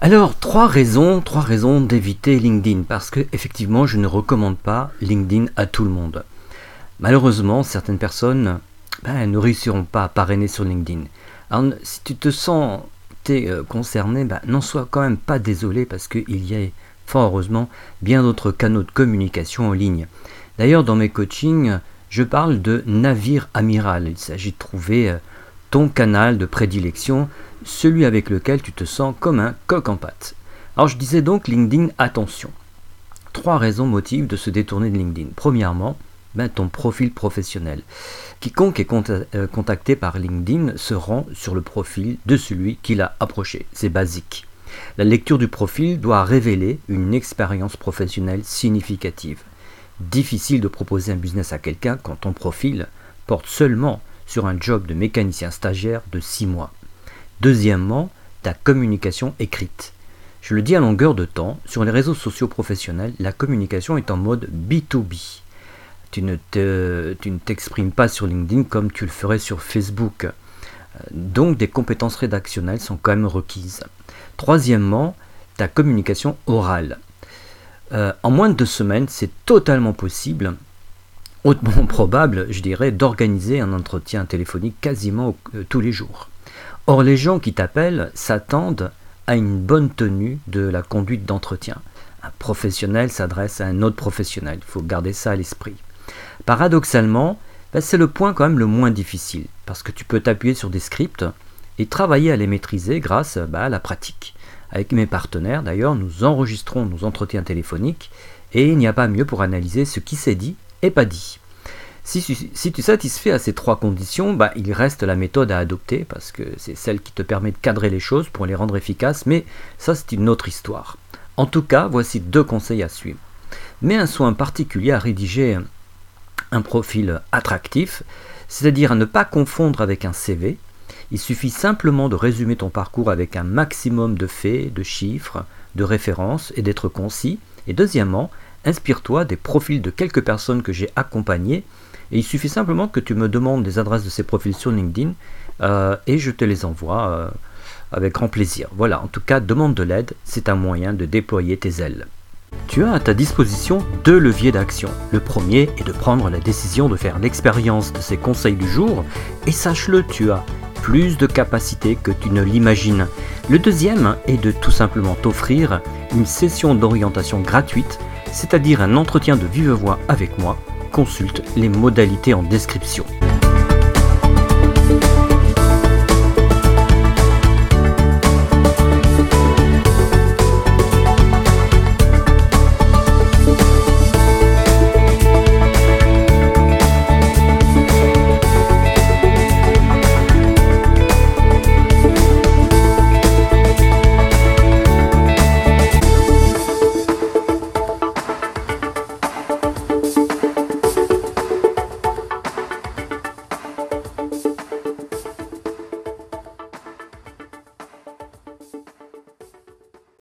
Alors, trois raisons, trois raisons d'éviter LinkedIn, parce que effectivement, je ne recommande pas LinkedIn à tout le monde. Malheureusement, certaines personnes ben, ne réussiront pas à parrainer sur LinkedIn. Alors, si tu te sens euh, concerné, ben, n'en sois quand même pas désolé, parce qu'il y a fort heureusement bien d'autres canaux de communication en ligne. D'ailleurs, dans mes coachings, je parle de navire amiral. Il s'agit de trouver euh, ton canal de prédilection celui avec lequel tu te sens comme un coq en pâte. Alors je disais donc LinkedIn, attention. Trois raisons motivent de se détourner de LinkedIn. Premièrement, ben, ton profil professionnel. Quiconque est euh, contacté par LinkedIn se rend sur le profil de celui qui l'a approché. C'est basique. La lecture du profil doit révéler une expérience professionnelle significative. Difficile de proposer un business à quelqu'un quand ton profil porte seulement sur un job de mécanicien stagiaire de 6 mois. Deuxièmement, ta communication écrite. Je le dis à longueur de temps, sur les réseaux sociaux professionnels, la communication est en mode B2B. Tu ne t'exprimes pas sur LinkedIn comme tu le ferais sur Facebook. Euh, donc des compétences rédactionnelles sont quand même requises. Troisièmement, ta communication orale. Euh, en moins de deux semaines, c'est totalement possible, probable, je dirais, d'organiser un entretien téléphonique quasiment euh, tous les jours. Or, les gens qui t'appellent s'attendent à une bonne tenue de la conduite d'entretien. Un professionnel s'adresse à un autre professionnel, il faut garder ça à l'esprit. Paradoxalement, ben, c'est le point quand même le moins difficile, parce que tu peux t'appuyer sur des scripts et travailler à les maîtriser grâce ben, à la pratique. Avec mes partenaires, d'ailleurs, nous enregistrons nos entretiens téléphoniques et il n'y a pas mieux pour analyser ce qui s'est dit et pas dit. Si, tu satisfais à ces trois conditions, bah, il reste la méthode à adopter parce que c'est celle qui te permet de cadrer les choses pour les rendre efficaces, mais ça c'est une autre histoire. En tout cas, voici deux conseils à suivre. Mets un soin particulier à rédiger un profil attractif, c'est-à-dire à ne pas confondre avec un CV. Il suffit simplement de résumer ton parcours avec un maximum de faits, de chiffres, de références et d'être concis. Et deuxièmement, inspire-toi des profils de quelques personnes que j'ai accompagnées et il suffit simplement que tu me demandes des adresses de ces profils sur LinkedIn euh, et je te les envoie euh, avec grand plaisir. Voilà, en tout cas, demande de l'aide, c'est un moyen de déployer tes ailes. Tu as à ta disposition deux leviers d'action. Le premier est de prendre la décision de faire l'expérience de ces conseils du jour et sache-le, tu as plus de capacité que tu ne l'imagines. Le deuxième est de tout simplement t'offrir une session d'orientation gratuite, c'est-à-dire un entretien de vive voix avec moi consulte les modalités en description.